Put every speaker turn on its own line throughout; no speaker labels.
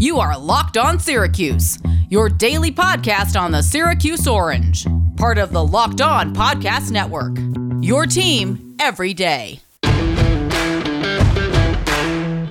You are Locked On Syracuse, your daily podcast on the Syracuse Orange, part of the Locked On Podcast Network. Your team every day.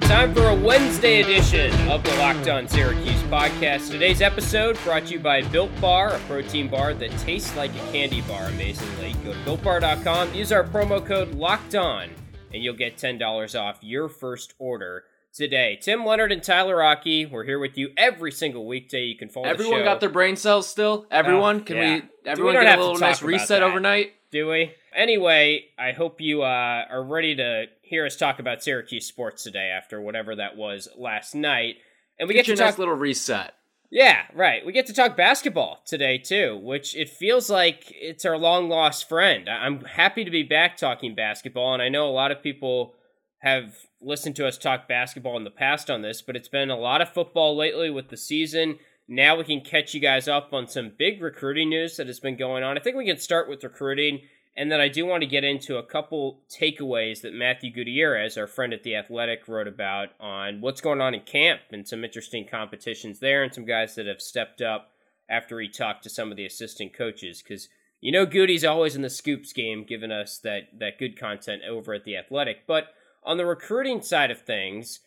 Time for a Wednesday edition of the Locked On Syracuse podcast. Today's episode brought to you by Built Bar, a protein bar that tastes like a candy bar, amazingly. Go to builtbar.com, use our promo code LOCKED ON, and you'll get $10 off your first order today. Tim Leonard and Tyler Rocky, we're here with you every single weekday. You can follow
Everyone
the
got their brain cells still. Everyone,
Oh,
can
yeah.
we?
We
Everyone
don't
get
have
a little nice reset
that.
overnight.
Do we? Anyway, I hope you uh, are ready to hear us talk about Syracuse sports today after whatever that was last night. And we
Get
get
your
to talk
nice little reset.
Yeah, right. We get to talk basketball today too, which it feels like it's our long lost friend. I'm happy to be back talking basketball, and I know a lot of people have listened to us talk basketball in the past on this, but it's been a lot of football lately with the season. Now we can catch you guys up on some big recruiting news that has been going on. I think we can start with recruiting, and then I do want to get into a couple takeaways that Matthew Gutierrez, our friend at The Athletic, wrote about on what's going on in camp and some interesting competitions there and some guys that have stepped up after he talked to some of the assistant coaches. Because you know Goody's always in the scoops game, giving us that, that good content over at The Athletic. But on the recruiting side of things,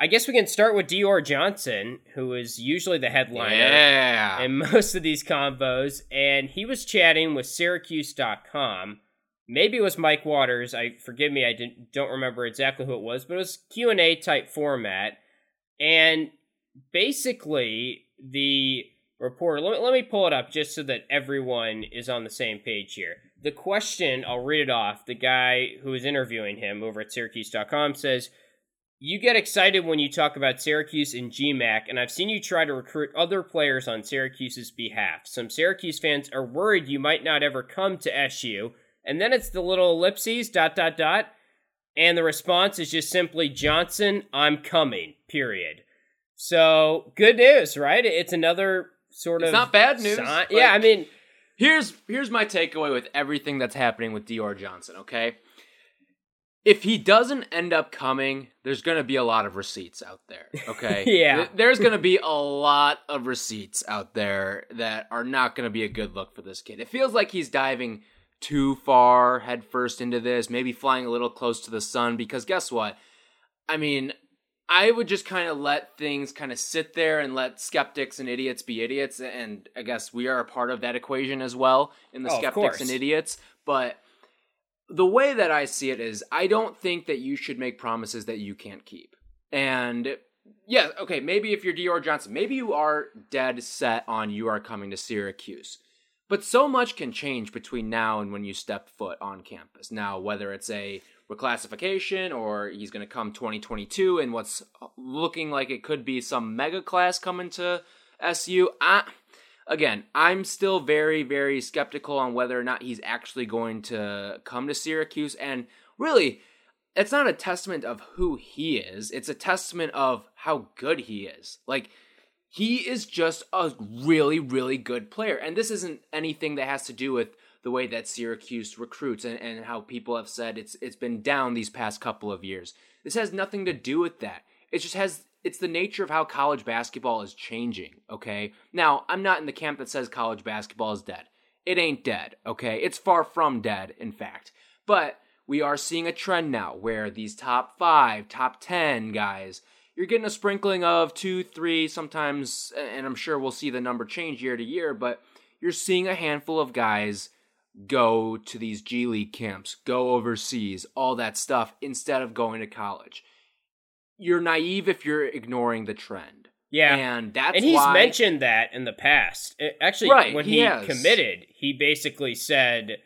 I guess we can start with Dior Johnson, who is usually the headliner
Yeah.
in most of these combos, and he was chatting with Syracuse.com. Maybe it was Mike Waters. I forgive me, I don't remember exactly who it was, but it was Q and A type format, and basically the reporter. Let me, let me pull it up just so that everyone is on the same page here. The question, I'll read it off. The guy who is interviewing him over at Syracuse.com says. You get excited when you talk about Syracuse and GMAC, and I've seen you try to recruit other players on Syracuse's behalf. Some Syracuse fans are worried you might not ever come to SU, and then it's the little ellipses, dot, dot, dot, and the response is just simply, Johnson, I'm coming, period. So, good news, right? It's another sort
It's
of.
not bad news,
sign-
like-
yeah, I mean,
Here's here's my takeaway with everything that's happening with Dior Johnson. Okay, if he doesn't end up coming, there's gonna be a lot of receipts out there. Okay,
Yeah.
There's gonna be a lot of receipts out there that are not gonna be a good look for this kid. It feels like he's diving too far headfirst into this, maybe flying a little close to the sun. Because guess what? I mean, I would just kind of let things kind of sit there and let skeptics and idiots be idiots. And I guess we are a part of that equation as well in the
Oh,
skeptics and idiots. But the way that I see it is, I don't think that you should make promises that you can't keep. And yeah, okay, maybe if you're Dior Johnson, maybe you are dead set on you are coming to Syracuse. But so much can change between now and when you step foot on campus. Now, whether it's a reclassification or he's going to come 2022 and what's uh, looking like it could be some mega class coming to SU, I, again, I'm still very, very skeptical on whether or not he's actually going to come to Syracuse. And really, it's not a testament of who he is, it's a testament of how good he is. Like, he is just a really, really good player. And this isn't anything that has to do with the way that Syracuse recruits and, and how people have said it's it's been down these past couple of years. This has nothing to do with that. It just has it's the nature of how college basketball is changing, okay? Now, I'm not in the camp that says college basketball is dead. It ain't dead, okay? It's far from dead, in fact. But we are seeing a trend now where these top five, top 10 guys, you're getting a sprinkling of two, three, sometimes, and I'm sure we'll see the number change year to year, but you're seeing a handful of guys go to these G League camps, go overseas, all that stuff, instead of going to college. You're naive if you're ignoring the trend.
yeah.
And that's
and he's
why,
mentioned that in the past. It- actually,
Right,
when
he
he, committed, he basically said,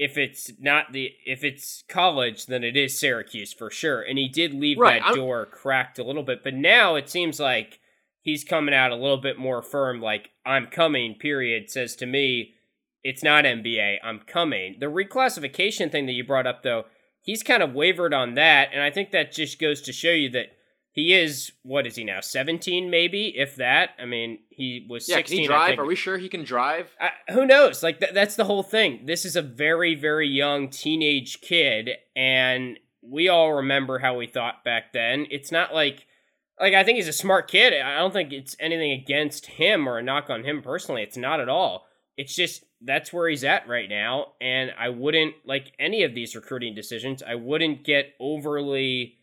"If it's not the if it's college, then it is Syracuse for sure." And he did leave
Right,
that
I'm-
door cracked a little bit, but now it seems like he's coming out a little bit more firm. Like I'm coming. Period. Says to me, it's not NBA. I'm coming. The reclassification thing that you brought up, though, he's kind of wavered on that, and I think that just goes to show you that he is what is he now 17 maybe if that i mean he was
Yeah,
16
can he drive? Are we sure he can drive?
I, who knows like th- that's the whole thing this is a very very young teenage kid and we all remember how we thought back then it's not like like I think he's a smart kid. I don't think it's anything against him or a knock on him personally. It's not at all. It's just that's where he's at right now, and I wouldn't like any of these recruiting decisions. I wouldn't get overly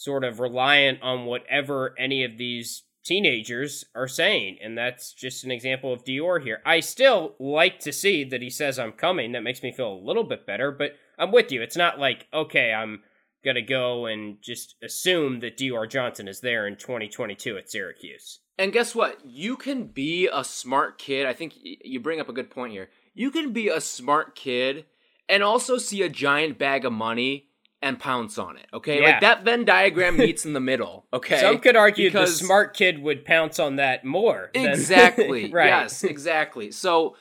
sort of reliant on whatever any of these teenagers are saying, and that's just an example of Dior here. I still like to see that he says I'm coming. That makes me feel a little bit better, but I'm with you. It's not like okay, I'm gonna go and just assume that Dior Johnson is there in 2022 at Syracuse.
And guess what? You can be a smart kid. I think you bring up a good point here. You can be a smart kid and also see a giant bag of money and pounce on it. Okay,
Yeah.
like that Venn diagram meets in the middle. Okay,
Some could argue
Because-
the smart kid would pounce on that more. than-
Exactly.
right.
Yes, exactly. So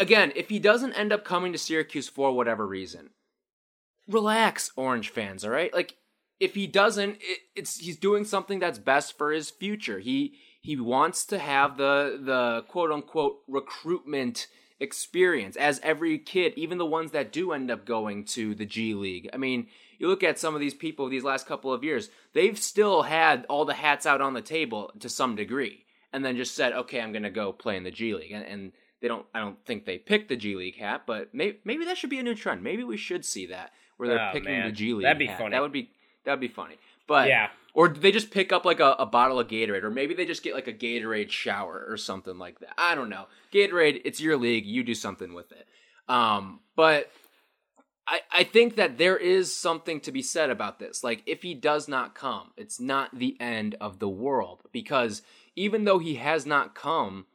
again, if he doesn't end up coming to Syracuse for whatever reason, relax, Orange fans. All right, like if he doesn't, it, it's he's doing something that's best for his future. He he wants to have the the quote unquote recruitment experience as every kid, even the ones that do end up going to the G League. I mean, you look at some of these people these last couple of years, they've still had all the hats out on the table to some degree, and then just said, "Okay, I'm going to go play in the G League." And, and they don't, I don't think they picked the G League hat, but maybe maybe that should be a new trend. Maybe we should see that where they're
Oh,
picking
man.
the G League.
That'd be
hat.
funny.
That would be that would be funny. But
Yeah.
Or do they just pick up like a, a bottle of Gatorade, or maybe they just get like a Gatorade shower or something like that. I don't know. Gatorade, it's your league. You do something with it. Um, but I I think that there is something to be said about this. Like if he does not come, it's not the end of the world because even though he has not come,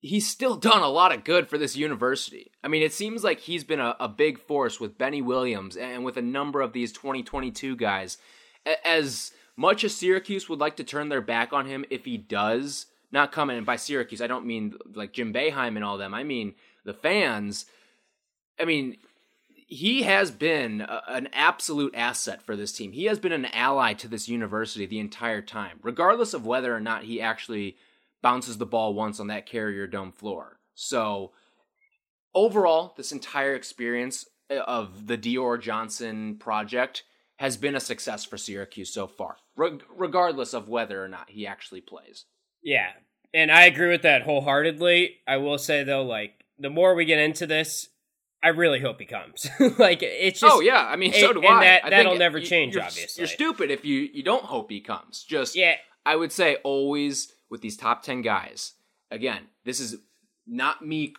he's still done a lot of good for this university. I mean, it seems like he's been a, a big force with Benny Williams and with a number of these 2022 guys. As much as Syracuse would like to turn their back on him if he does not come in, and by Syracuse, I don't mean like Jim Boeheim and all them, I mean the fans. I mean, he has been a, an absolute asset for this team. He has been an ally to this university the entire time, regardless of whether or not he actually bounces the ball once on that carrier dome floor. So, overall, this entire experience uh, of the Dior Johnson project has been a success for Syracuse so far, reg- regardless of whether or not he actually plays.
Yeah. And I agree with that wholeheartedly. I will say though, like the more we get into this, I really hope he comes. like it's just
oh yeah, I mean, so do
and
I.
that-
I
that'll never
you-
change,
you're-
obviously.
you're stupid if you you don't hope he comes. Just
yeah.
I would say always with these top 10 guys, again, this is not me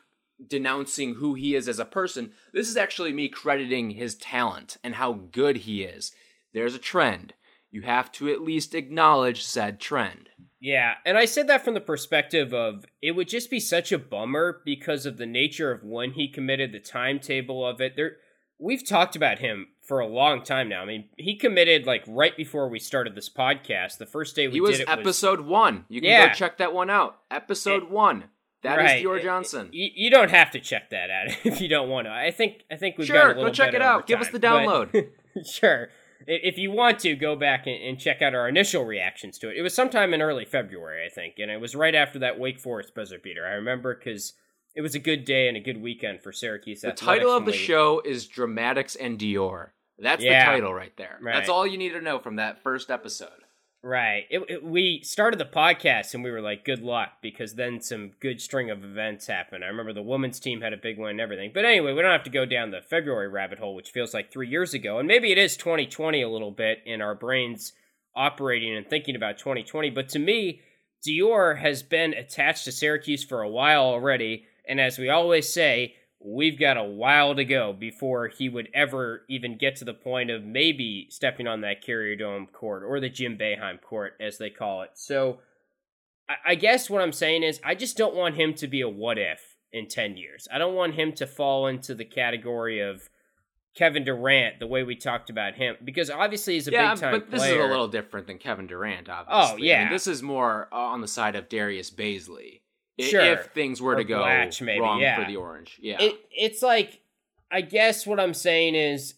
denouncing who he is as a person. This is actually me crediting his talent and how good he is. There's a trend. You have to at least acknowledge said trend.
Yeah, and I said that from the perspective of it would just be such a bummer because of the nature of when he committed, the timetable of it. There, we've talked about him for a long time now. I mean, he committed like right before we started this podcast. The first day we
He was
did it
episode one. You can
Yeah.
go check that one out. Episode
It-
one. That is
right.
Dior Johnson.
You, you don't have to check that out if you don't want to. I think I think we've
Sure,
got a little go
check it out. Give us the
but-
download.
sure. If you want to, go back and, check out our initial reactions to it. It was sometime in early February, I think, and it was right after that Wake Forest buzzer beater. I remember because it was a good day and a good weekend for Syracuse.
The title of the show is Dramatics and Dior. That's
Yeah.
the title right there.
Right.
That's all you need to know from that first episode.
Right. It, it- we started the podcast and we were like, good luck, because then some good string of events happened. I remember the women's team had a big win and everything. But anyway, we don't have to go down the February rabbit hole, which feels like three years ago. And maybe it is 2020 a little bit in our brains operating and thinking about 2020. But to me, Dior has been attached to Syracuse for a while already. And as we always say, we've got a while to go before he would ever even get to the point of maybe stepping on that Carrier Dome court or the Jim Boeheim court, as they call it. So I, I guess what I'm saying is I just don't want him to be a what if in 10 years. I don't want him to fall into the category of Kevin Durant, the way we talked about him, because obviously he's a
yeah,
big time
but this
player.
is a little different than Kevin Durant, obviously. I mean,
yeah.
this is more uh, on the side of Darius Bazley.
Sure.
If things were
Or
to go
Blatch, maybe,
wrong
yeah.
for the Orange. Yeah.
It it's like I guess what I'm saying is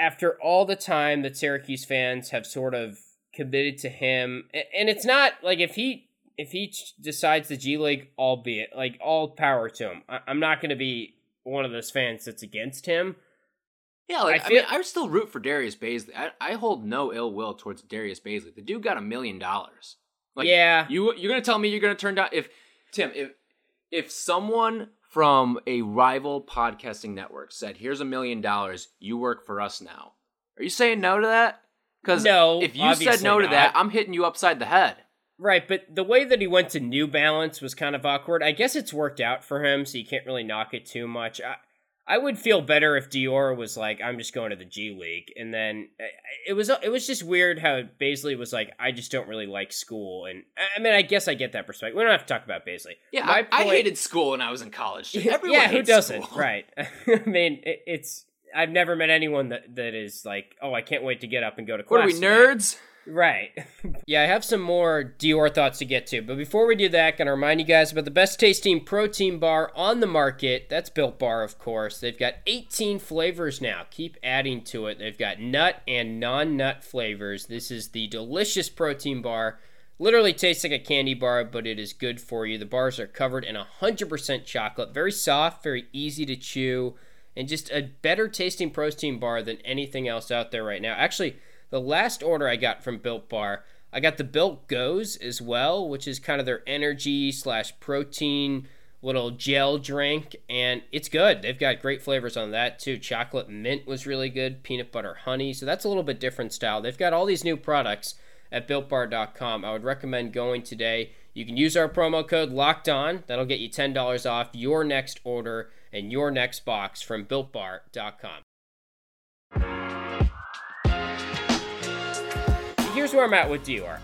after all the time that Syracuse fans have sort of committed to him and it's not like if he if he decides the G League, albeit like all power to him. I, I'm not going to be one of those fans that's against him.
Yeah, like
I
I, mean, I still root for Darius Bazley. I, I hold no ill will towards Darius Bazley. The dude got a million dollars. Like,
yeah,
You you're gonna tell me you're gonna turn down if Tim if if someone from a rival podcasting network said, "Here's a million dollars, you work for us now," are you saying no to that? Because
No,
if you said no to that, I'm hitting you upside the head.
right. But the way that he went to New Balance was kind of awkward. I guess it's worked out for him, so you can't really knock it too much. I, I would feel better if Dior was like, "I'm just going to the G League," and then uh, it was it was just weird how Bazley was like, "I just don't really like school," and I mean, I guess I get that perspective. We don't have to talk about Bazley.
Yeah, I, I hated school when I was in college. Everyone
yeah, who doesn't?
school.
Right. I mean, it, it's. I've never met anyone that, that is like, oh, I can't wait to get up and go to class.
What are we
today."
nerds?
Right. yeah, I have some more Dior thoughts to get to, but before we do that, gonna remind you guys about the best tasting protein bar on the market. That's Built Bar, of course. They've got 18 flavors now. Keep adding to it. They've got nut and non-nut flavors. This is the delicious protein bar. Literally tastes like a candy bar, but it is good for you. The bars are covered in 100% chocolate, very soft, very easy to chew, and just a better tasting protein bar than anything else out there right now. Actually, the last order I got from Built Bar, I got the Built Goes as well, which is kind of their energy slash protein little gel drink, and it's good. They've got great flavors on that too. Chocolate mint was really good, peanut butter honey, so that's a little bit different style. They've got all these new products at builtbar.com. I would recommend going today. You can use our promo code locked on. That'll get you $10 off your next order and your next box from builtbar.com. Here's where I'm at with Dior.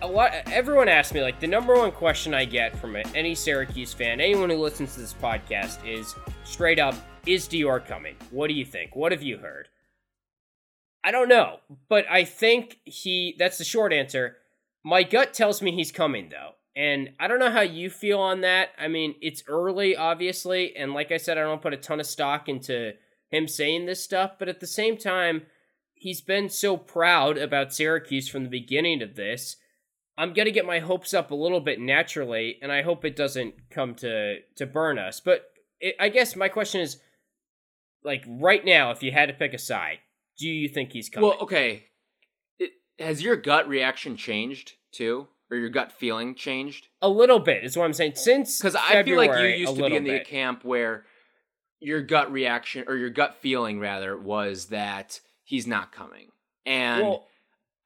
A lot everyone asks me like the number one question I get from any Syracuse fan, anyone who listens to this podcast is straight up is Dior coming? What do you think? What have you heard? I don't know, but I think he that's the short answer. My gut tells me he's coming though. And I don't know how you feel on that. I mean, it's early obviously, and like I said I don't put a ton of stock into him saying this stuff, but at the same time, he's been so proud about Syracuse from the beginning of this. I'm gonna get my hopes up a little bit naturally, and I hope it doesn't come to to burn us. But it, I guess my question is, like right now, if you had to pick a side, do you think he's coming?
Well, okay. It, has your gut reaction changed too, or your gut feeling changed?
a little bit is what I'm saying. Since
Because I feel like you used to be in the
bit.
camp where your gut reaction or your gut feeling rather was that he's not coming, and
Well,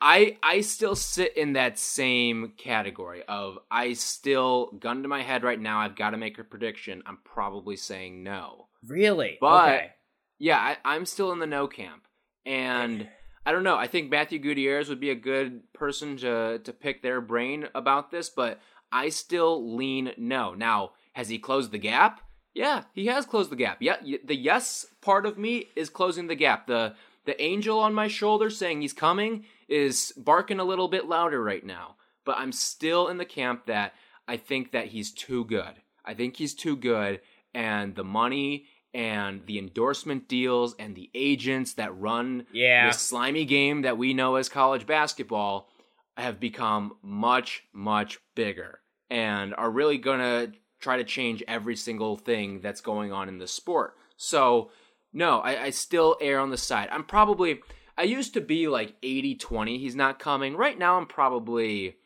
I I still sit in that same category of I still gun to my head right now. I've got to make a prediction. I'm probably saying no.
really,
But-
okay.
Yeah, I, I'm still in the no camp, and I don't know. I think Matthew Gutierrez would be a good person to to pick their brain about this, but I still lean no. Now, has he closed the gap? Yeah, he has closed the gap. Yeah, the yes part of me is closing the gap. The the angel on my shoulder saying he's coming is barking a little bit louder right now. But I'm still in the camp that I think that he's too good. I think he's too good, and the money and the endorsement deals and the agents that run
Yeah.
this slimy game that we know as college basketball have become much, much bigger and are really going to try to change every single thing that's going on in the sport. So, no, I, I still err on the side. I'm probably, I used to be like 80 20, he's not coming. Right now, I'm probably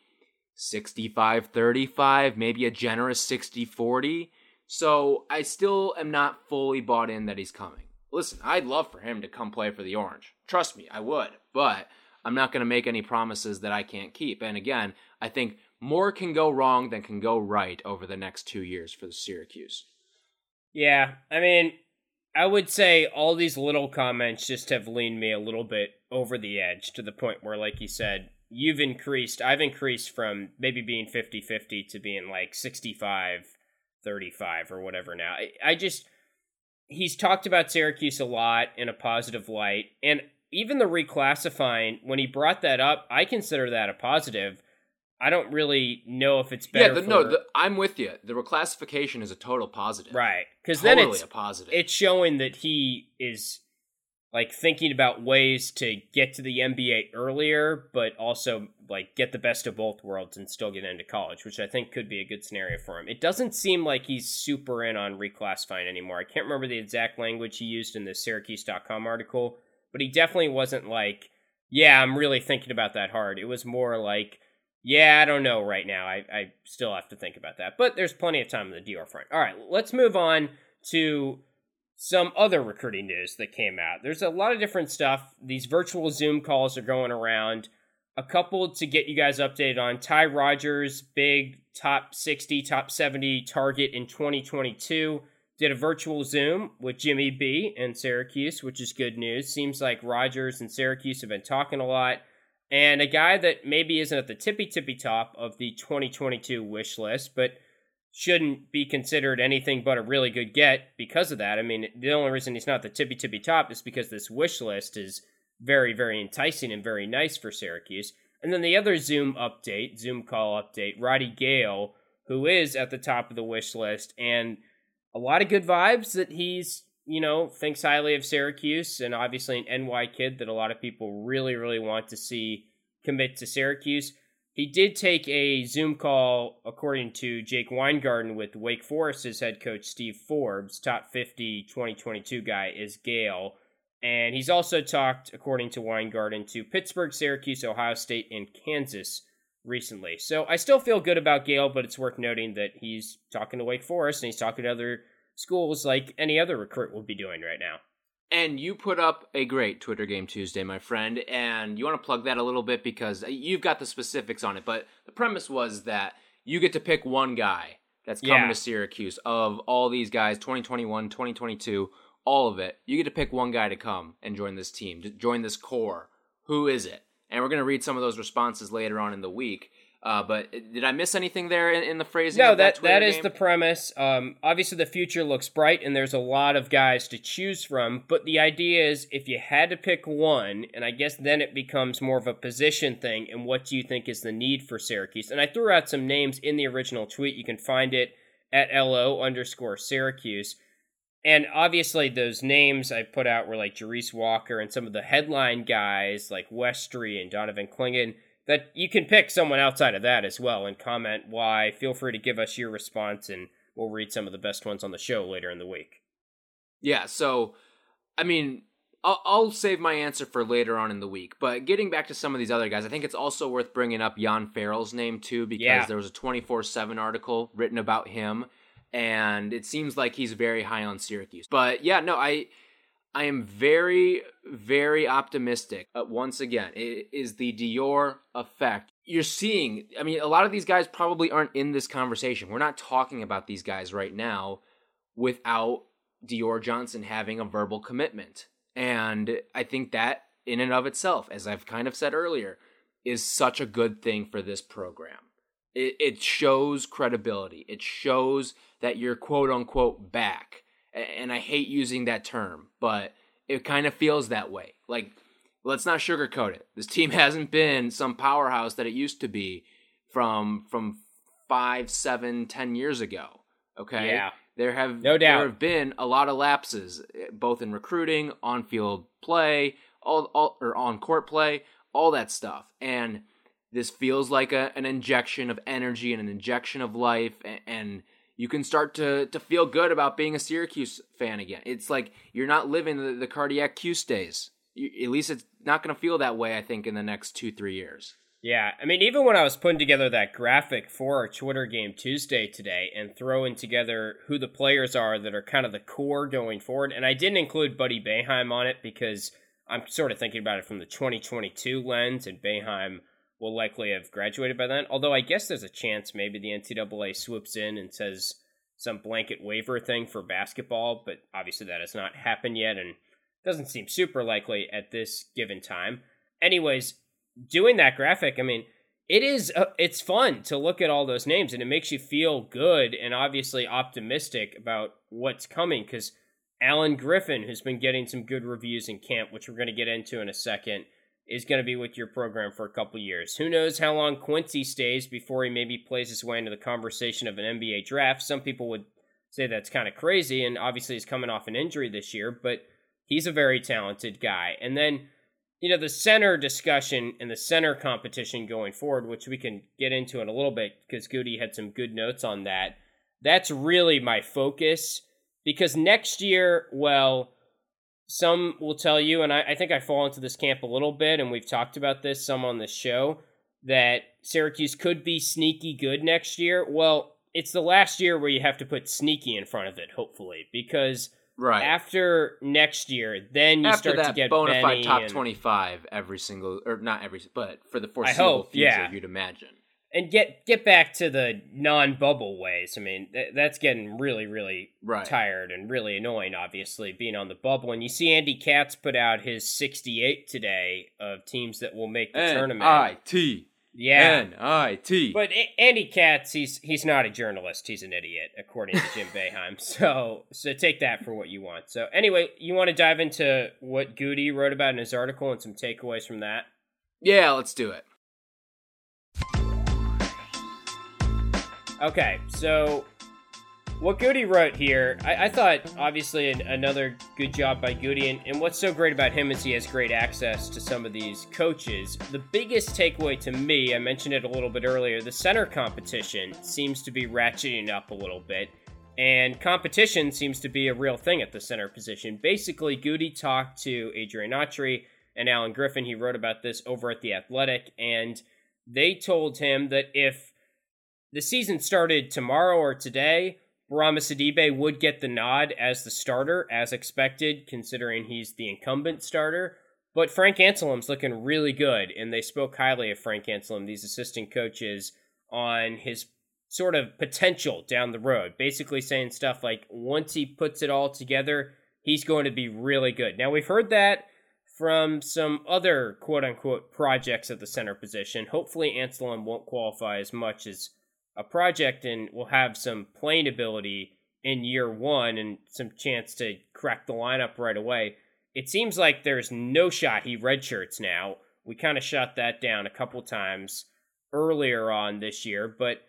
65 35, maybe a generous 60 40. So, I still am not fully bought in that he's coming. Listen, I'd love for him to come play for the Orange. Trust me, I would. But I'm not going to make any promises that I can't keep. And again, I think more can go wrong than can go right over the next two years for the Syracuse.
Yeah, I mean, I would say all these little comments just have leaned me a little bit over the edge to the point where, like you said, you've increased, I've increased from maybe being 50 50 to being like 65 35 or whatever now. I, I just, he's talked about Syracuse a lot in a positive light. And even the reclassifying, when he brought that up, I consider that a positive. I don't really know if it's better.
yeah, the, no, the, I'm with you. The reclassification is a total positive.
right? Because
Totally
then it's
a positive.
it's showing that he is like thinking about ways to get to the NBA earlier, but also like get the best of both worlds and still get into college, which I think could be a good scenario for him. It doesn't seem like he's super in on reclassifying anymore. I can't remember the exact language he used in the Syracuse.com article, but he definitely wasn't like, yeah, I'm really thinking about that hard. It was more like, yeah, I don't know right now. I, I still have to think about that. But there's plenty of time on the Dior front. All right, let's move on to some other recruiting news that came out. There's a lot of different stuff. These virtual Zoom calls are going around. A couple to get you guys updated on Ty Rodgers, big top 60, top 70 target in 2022. Did a virtual Zoom with Jimmy B in Syracuse, which is good news. Seems like Rodgers and Syracuse have been talking a lot. And a guy that maybe isn't at the tippy tippy top of the 2022 wish list, but shouldn't be considered anything but a really good get because of that. I mean, the only reason he's not the tippy tippy top is because this wish list is very, very enticing and very nice for Syracuse. And then the other Zoom update, Zoom call update, Roddie Gayle, who is at the top of the wish list, and a lot of good vibes that he's, you know, thinks highly of Syracuse, and obviously an NY kid that a lot of people really, really want to see commit to Syracuse. He did take a Zoom call, according to Jake Weingarten, with Wake Forest's head coach Steve Forbes. Top 50 2022 guy is Gayle. And he's also talked, according to Weingarten, to Pittsburgh, Syracuse, Ohio State, and Kansas recently. So I still feel good about Gayle, but it's worth noting that he's talking to Wake Forest and he's talking to other schools like any other recruit will be doing right now.
And you put up a great Twitter game Tuesday, my friend, and you want to plug that a little bit because you've got the specifics on it. But the premise was that you get to pick one guy that's coming yeah. to Syracuse of all these guys 2021, 2022, all of it. You get to pick one guy to come and join this team, to join this core. Who is it? And we're going to read some of those responses later on in the week. Uh, but did I miss anything there in, in the phrasing?
No,
that
that, that is the premise. Um, obviously, the future looks bright, and there's a lot of guys to choose from. But the idea is, if you had to pick one, and I guess then it becomes more of a position thing. And what do you think is the need for Syracuse? And I threw out some names in the original tweet. You can find it at lo underscore Syracuse. And obviously, those names I put out were like Jarace Walker and some of the headline guys like Westry and Donovan Clingan that you can pick someone outside of that as well and comment why. Feel free to give us your response and we'll read some of the best ones on the show later in the week.
Yeah, so I mean, I'll, I'll, save my answer for later on in the week. But getting back to some of these other guys, I think it's also worth bringing up Jan Farrell's name too because yeah. there was a 24 7 article written about him. And it seems like he's very high on Syracuse. But yeah, no, I I am very, very optimistic. Uh, once again, it is the Dior effect. You're seeing, I mean, a lot of these guys probably aren't in this conversation. We're not talking about these guys right now without Dior Johnson having a verbal commitment. And I think that, in and of itself, as I've kind of said earlier, is such a good thing for this program. It, it shows credibility, it shows that you're quote unquote back and I hate using that term, but it kind of feels that way. Like, let's not sugarcoat it. This team hasn't been some powerhouse that it used to be from from five, seven, ten years ago. Okay,
yeah,
there have
no doubt
there have been a lot of lapses, eh, both in recruiting, on field play, all, all or on court play, all that stuff, and this feels like a, an injection of energy and an injection of life and, and you can start to to feel good about being a Syracuse fan again. It's like you're not living the, the cardiac Cuse days. You, at least it's not going to feel that way. I think in the next two three years.
Yeah, I mean, even when I was putting together that graphic for our Twitter game Tuesday today and throwing together who the players are that are kind of the core going forward, and I didn't include Buddy Boeheim on it because I'm sort of thinking about it from the 2022 lens, and Boeheim will likely have graduated by then. Although I guess there's a chance maybe the NCAA swoops in and says some blanket waiver thing for basketball, but obviously that has not happened yet and doesn't seem super likely at this given time. Anyways, doing that graphic, I mean, it is uh, it's fun to look at all those names and it makes you feel good and obviously optimistic about what's coming cuz Alan Griffin who's been getting some good reviews in camp, which we're going to get into in a second is going to be with your program for a couple years. Who knows how long Quincy stays before he maybe plays his way into the conversation of an NBA draft. Some people would say that's kind of crazy, and obviously he's coming off an injury this year, but He's a very talented guy. And then, you know, the center discussion and the center competition going forward, which we can get into in a little bit because Goody had some good notes on that. That's really my focus because next year, well, some will tell you, and I, I think I fall into this camp a little bit, and we've talked about this some on the show, that Syracuse could be sneaky good next year. Well, it's the last year where you have to put sneaky in front of it, hopefully, because
right
after next year, then you
after
start to get
bona fide top
and,
twenty five every single or not every but for the foreseeable
hope,
future,
yeah.
you'd imagine.
And get get back to the non-bubble ways. I mean, th- that's getting really, really
Right.
tired and really annoying. Obviously, being on the bubble, and you see Andy Katz put out his 68 today of teams that will make the tournament.
I T
yeah,
N I T.
But A- Andy Katz, he's he's not a journalist. He's an idiot, according to Jim Boeheim. So so take that for what you want. So anyway, you want to dive into what Goody wrote about in his article and some takeaways from that.
Yeah, let's do it.
Okay, so what Goody wrote here, I, I thought obviously an, another good job by Goody, and, and what's so great about him is he has great access to some of these coaches. The biggest takeaway to me, I mentioned it a little bit earlier, the center competition seems to be ratcheting up a little bit, and competition seems to be a real thing at the center position. Basically, Goody talked to Adrian Autry and Alan Griffin. He wrote about this over at The Athletic, and they told him that if the season started tomorrow or today, Bourama Sidibe would get the nod as the starter, as expected, considering he's the incumbent starter. But Frank Anselem's looking really good, and they spoke highly of Frank Anselem, these assistant coaches, on his sort of potential down the road. Basically saying stuff like once he puts it all together, he's going to be really good. Now, we've heard that from some other quote unquote projects at the center position. Hopefully, Anselem won't qualify as much as a project and will have some playing ability in year one and some chance to crack the lineup right away. It seems like there's no shot he redshirts now. We kind of shot that down a couple times earlier on this year, but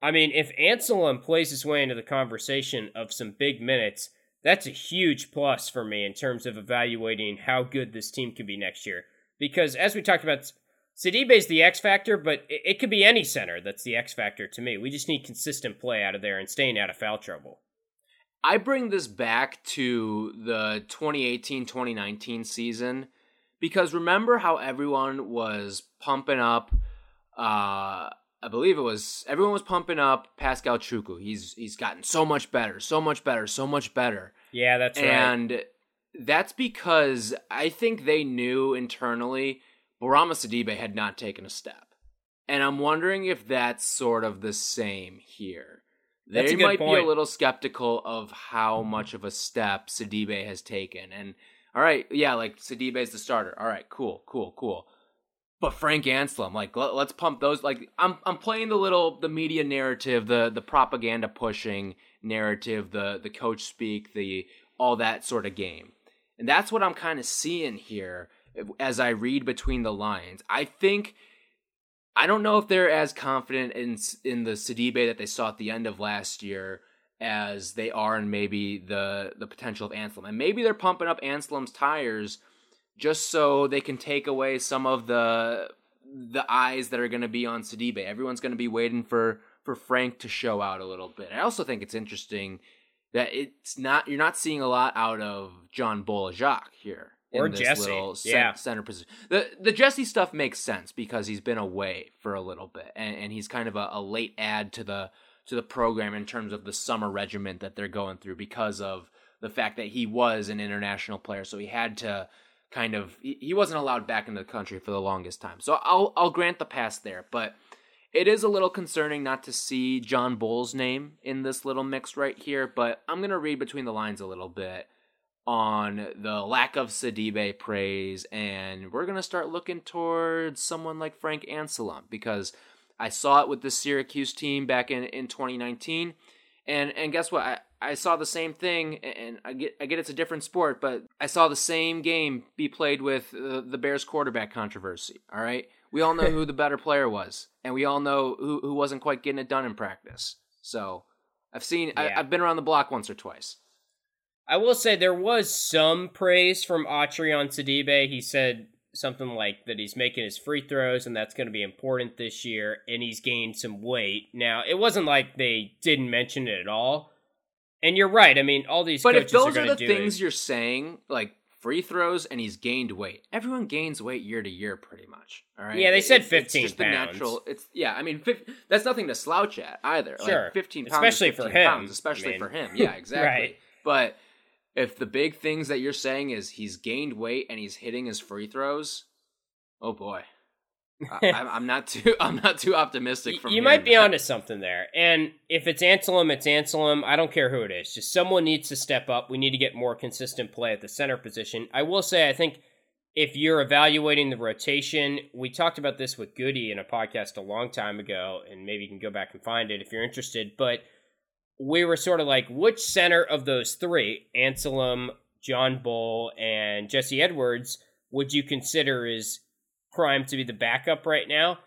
I mean, if Anselem plays his way into the conversation of some big minutes, that's a huge plus for me in terms of evaluating how good this team could be next year. Because as we talked about, Sidibe's the X factor, but it, it could be any center that's the X factor to me. We just need consistent play out of there and staying out of foul trouble.
I bring this back to the 2018 2019 season because remember how everyone was pumping up uh I believe it was everyone was pumping up Paschal Chukwu. He's he's gotten so much better, so much better, so much better.
Yeah, that's right.
And that's because I think they knew internally Bourama Sidibe had not taken a step. And I'm wondering if that's sort of the same here.
That's
They
a good
might be a little skeptical of how much of a step Sidibe has taken. And all right, yeah, like Sidibe is the starter. All right, cool, cool, cool. But Frank Anselem, like let, let's pump those. Like I'm I'm playing the little the media narrative, the the propaganda pushing narrative, the the coach speak, the all that sort of game. And that's what I'm kind of seeing here as I read between the lines. I think I don't know if they're as confident in in the Sidibe that they saw at the end of last year as they are in maybe the the potential of Anselem. And maybe they're pumping up Anselem's tires just so they can take away some of the the eyes that are going to be on Sidibe. Everyone's going to be waiting for for Frank to show out a little bit. I also think it's interesting that it's not you're not seeing a lot out of John Bol Ajak here.
Or Jesse, yeah.
center position. The the Jesse stuff makes sense because he's been away for a little bit, and, and he's kind of a, a late add to the to the program in terms of the summer regiment that they're going through because of the fact that he was an international player, so he had to kind of he he wasn't allowed back into the country for the longest time. So I'll I'll grant the pass there, but it is a little concerning not to see John Bol's name in this little mix right here, but I'm going to read between the lines a little bit on the lack of Sidibe praise, and we're going to start looking towards someone like Frank Anselem because I saw it with the Syracuse team back in, in 2019. And and guess what? I, I saw the same thing, and I get I get it's a different sport, but I saw the same game be played with uh, the Bears quarterback controversy. All right, we all know who the better player was, and we all know who who wasn't quite getting it done in practice. So I've seen
Yeah.
I, I've been around the block once or twice.
I will say there was some praise from Autry on Sidibe. He said something like that he's making his free throws and that's going to be important this year and he's gained some weight. Now, it wasn't like they didn't mention it at all. And you're right. I mean, all these things.
But if those
are,
are, the things
it.
you're saying, like free throws and he's gained weight. Everyone gains weight year to year pretty much. All right.
Yeah, they said
It-
15
it's just
pounds.
The natural, it's yeah, I mean that's nothing to slouch at either.
Sure.
Like 15 pounds
Especially
is
for him.
pounds, especially
I mean,
for him. Yeah, exactly.
right.
But if the big things that you're saying is he's gained weight and he's hitting his free throws, oh boy. I, I'm- I'm not too. I'm not too optimistic. From
you might be onto something there. And if it's Anselem, it's Anselem. I don't care who it is. Just someone needs to step up. We need to get more consistent play at the center position. I will say, I think if you're evaluating the rotation, we talked about this with Goody in a podcast a long time ago, and maybe you can go back and find it if you're interested. But we were sort of like, which center of those three, Anselem, John Bol, and Jesse Edwards, would you consider is primed to be the backup right now?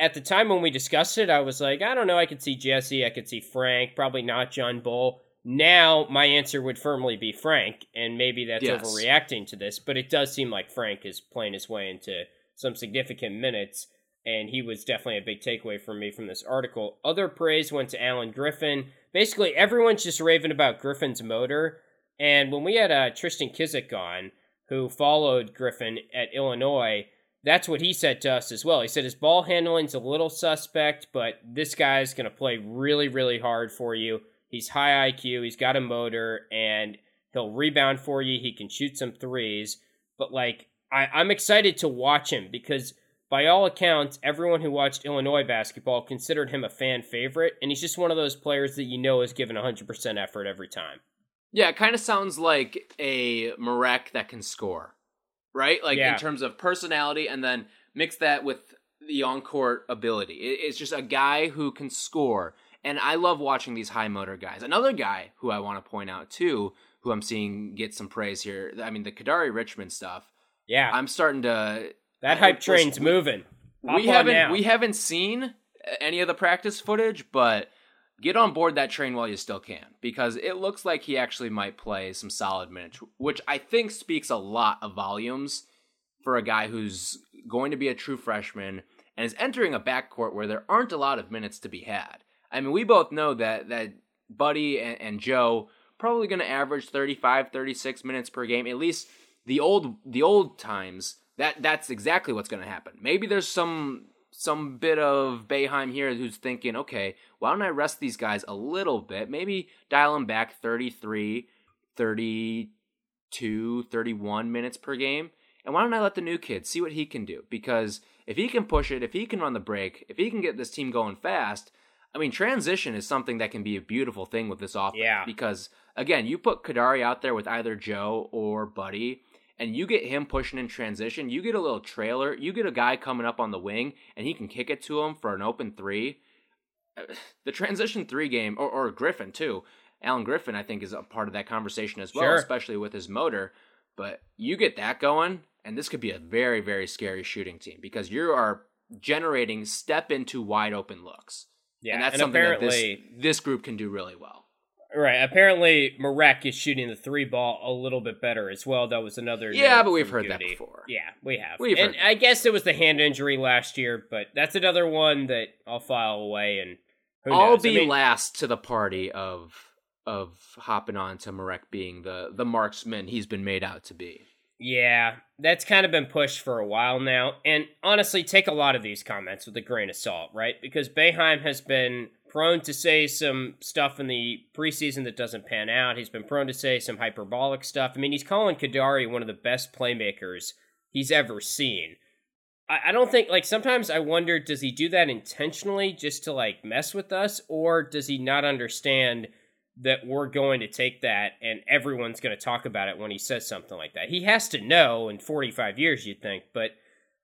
At the time when we discussed it, I was like, I don't know. I could see Jesse. I could see Frank. Probably not John Bol. Now, my answer would firmly be Frank, and maybe that's
Yes.
overreacting to this, but it does seem like Frank is playing his way into some significant minutes, and he was definitely a big takeaway for me from this article. Other praise went to Alan Griffin. Basically, everyone's just raving about Griffin's motor, and when we had uh, Tristan Kizik on, who followed Griffin at Illinois, that's what he said to us as well. He said his ball handling's a little suspect, but this guy's going to play really, really hard for you. He's high IQ, he's got a motor, and he'll rebound for you. He can shoot some threes. But, like, I, I'm excited to watch him because, by all accounts, everyone who watched Illinois basketball considered him a fan favorite, and he's just one of those players that you know is given 100% effort every time.
Yeah, it kind of sounds like a Marek that can score, right? Like
Yeah.
in terms of personality, and then mix that with the on-court ability. It's just a guy who can score, and I love watching these high motor guys. Another guy who I want to point out too, who I'm seeing get some praise here. I mean, the Kadari Richmond stuff.
Yeah,
I'm starting to.
That hype train's
we-
moving. Hop
we haven't
now.
we haven't seen any of the practice footage, but get on board that train while you still can because it looks like he actually might play some solid minutes, which I think speaks a lot of volumes for a guy who's going to be a true freshman and is entering a backcourt where there aren't a lot of minutes to be had. I mean, we both know that that Buddy and, and Joe probably going to average 35 36 minutes per game at least the old the old times that that's exactly what's going to happen maybe there's some some bit of Boeheim here who's thinking okay why don't I rest these guys a little bit maybe dial them back 33 32 31 minutes per game and why don't I let the new kid see what he can do because if he can push it if he can run the break if he can get this team going fast I mean, transition is something that can be a beautiful thing with this offense.
Yeah.
Because again, you put Kadari out there with either Joe or Buddy, and you get him pushing in transition. You get a little trailer. You get a guy coming up on the wing, and he can kick it to him for an open three. The transition three game, or, or Griffin too. Alan Griffin, I think, is a part of that conversation as well,
Sure.
especially with his motor. But you get that going, and this could be a very, very scary shooting team because you are generating step into wide open looks.
Yeah,
and that's
and
something that this, this group can do really well.
Right. Apparently, Marek is shooting the three ball a little bit better as well. That was another.
Yeah, but we've heard that before.
Yeah, we have.
We've
and. I guess it was the hand injury last year, but that's another one that I'll file away. And
I'll
knows?
be
I mean,
last to the party of of hopping on to Marek being the the marksman he's been made out to be.
Yeah, that's kind of been pushed for a while now. And honestly, take a lot of these comments with a grain of salt, right? Because Boeheim has been prone to say some stuff in the preseason that doesn't pan out. He's been prone to say some hyperbolic stuff. I mean, he's calling Kadari one of the best playmakers he's ever seen. I, I don't think, like, sometimes I wonder does he do that intentionally just to, like, mess with us? Or does he not understand that we're going to take that and everyone's going to talk about it when he says something like that. He has to know in 45 years, you'd think. But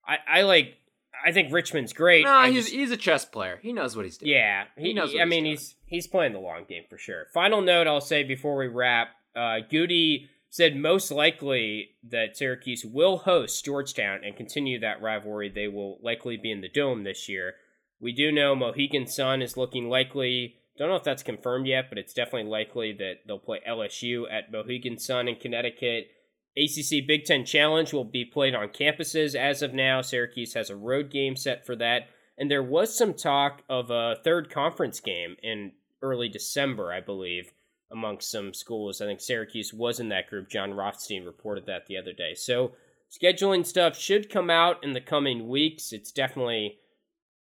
I, I like, I think Richmond's great.
No,
I
he's
just-
he's a chess player. He knows what he's doing.
yeah,
He knows what
I
he's
mean,
doing.
he's he's playing the long game for sure. Final note I'll say before we wrap: uh, Goody said most likely that Syracuse will host Georgetown and continue that rivalry. They will likely be in the dome this year. We do know Mohegan Sun is looking likely Don't know if that's confirmed yet, but it's definitely likely that they'll play LSU at Mohegan Sun in Connecticut. ACC Big Ten Challenge will be played on campuses as of now. Syracuse has a road game set for that. And there was some talk of a third conference game in early December, I believe, amongst some schools. I think Syracuse was in that group. Jon Rothstein reported that the other day. So scheduling stuff should come out in the coming weeks. It's definitely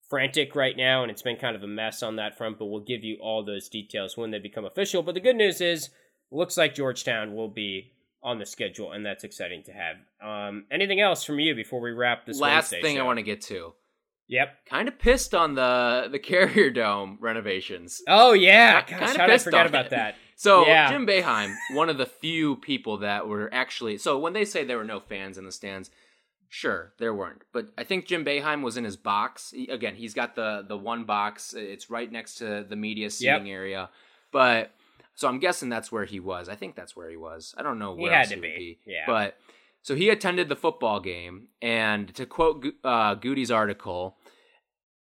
frantic right now, and it's been kind of a mess on that front, but we'll give you all those details when they become official. But the good news is, looks like Georgetown will be on the schedule, and that's exciting to have. Um, anything else from you before we wrap this?
Last
Wednesday
thing
show?
I want to get to.
Yep.
Kind of pissed on the the Carrier Dome renovations.
Oh yeah, gosh, how I
pissed
forget about
it.
that?
So
Yeah.
Jim Boeheim, one of the few people that were actually so when they say there were no fans in the stands, sure there weren't. But I think Jim Boeheim was in his box. He- again, he's got the the one box. It's right next to the media seating area. But so I'm guessing that's where he was. I think that's where he was. I don't know
He
where
had
else
to
he
be,
be.
yeah.
But so he attended the football game, and to quote uh, Goody's article.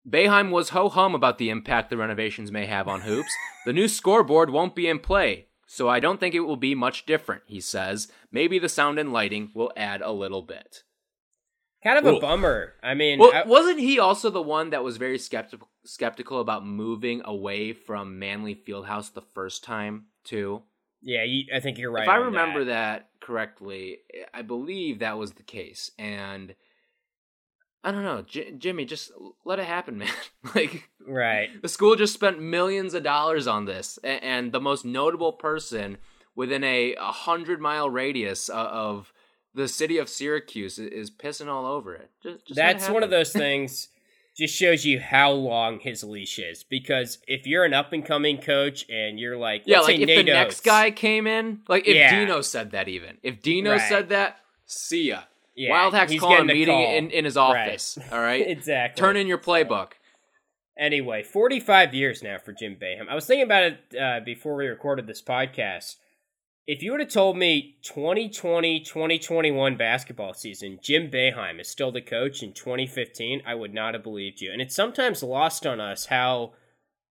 Boeheim was ho hum about the impact the renovations may have on hoops. the new scoreboard won't be in play, so I don't think it will be much different, he says. Maybe the sound and lighting will add a little bit.
Kind of a bummer. I mean,
Well,
I-
wasn't he also the one that was very skeptical skeptical about moving away from Manley Fieldhouse the first time, too?
yeah, you, I think you're right.
if I remember
that.
that. correctly, I believe that was the case. And I don't know, J- Jimmy, just let it happen, man. like
right.
The school just spent millions of dollars on this, a- and the most notable person within a, a hundred mile radius o- of the city of Syracuse i- is pissing all over it. Just, just
That's one of those things. Just shows you how long his leash is. Because if you're an up and coming coach and you're like,
Yeah, like if the next guy came in, like if
Yeah.
Dino said that, even if Dino
Right.
said that, see ya.
Yeah,
Wildhack's
he's
calling a meeting
call.
in, in his
Right.
office. All right,
exactly.
turn in your playbook.
Anyway, 45 years now for Jim Boeheim. I was thinking about it uh, before we recorded this podcast. If you would have told me 2020 2021 basketball season, Jim Boeheim is still the coach in 2015, I would not have believed you. And it's sometimes lost on us how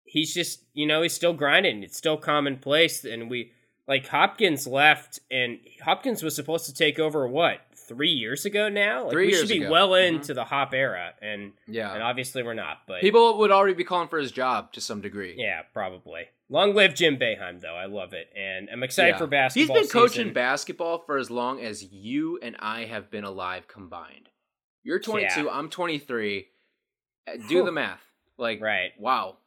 he's just, you know, he's still grinding. It's still commonplace. And we, like, Hopkins left, and Hopkins was supposed to take over what? Three years ago now? Like,
Three
we
years
should be
ago.
well
Mhm.
into the Hop era, and
Yeah,
and obviously we're not. But
people would already be calling for his job to some degree.
yeah, probably. Long live Jim Boeheim, though. I love it, and I'm excited
Yeah.
for basketball.
He's been coaching
season.
basketball for as long as you and I have been alive combined. You're 22,
Yeah.
I'm 23. Uh, Do the math. Like,
right?
wow.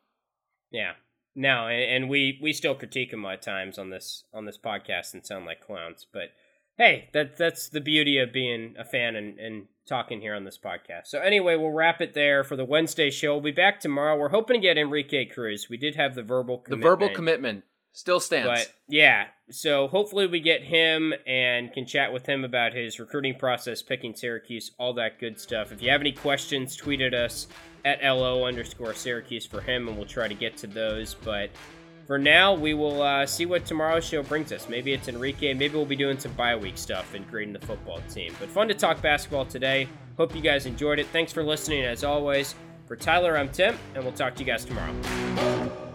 Yeah. No, and, and we we still critique him at times on this on this podcast and sound like clowns, but hey, that that's the beauty of being a fan and, and talking here on this podcast. So anyway, we'll wrap it there for the Wednesday show. We'll be back tomorrow. We're hoping to get Enrique Cruz. We did have the verbal
The
commitment.
verbal commitment still stands.
But yeah, so hopefully we get him and can chat with him about his recruiting process, picking Syracuse, all that good stuff. If you have any questions, tweet at us at LO underscore Syracuse for him, and we'll try to get to those. But for now, we will uh, see what tomorrow's show brings us. Maybe it's Enrique. Maybe we'll be doing some bye week stuff and grading the football team. But fun to talk basketball today. Hope you guys enjoyed it. Thanks for listening, as always. For Tyler, I'm Tim, and we'll talk to you guys tomorrow.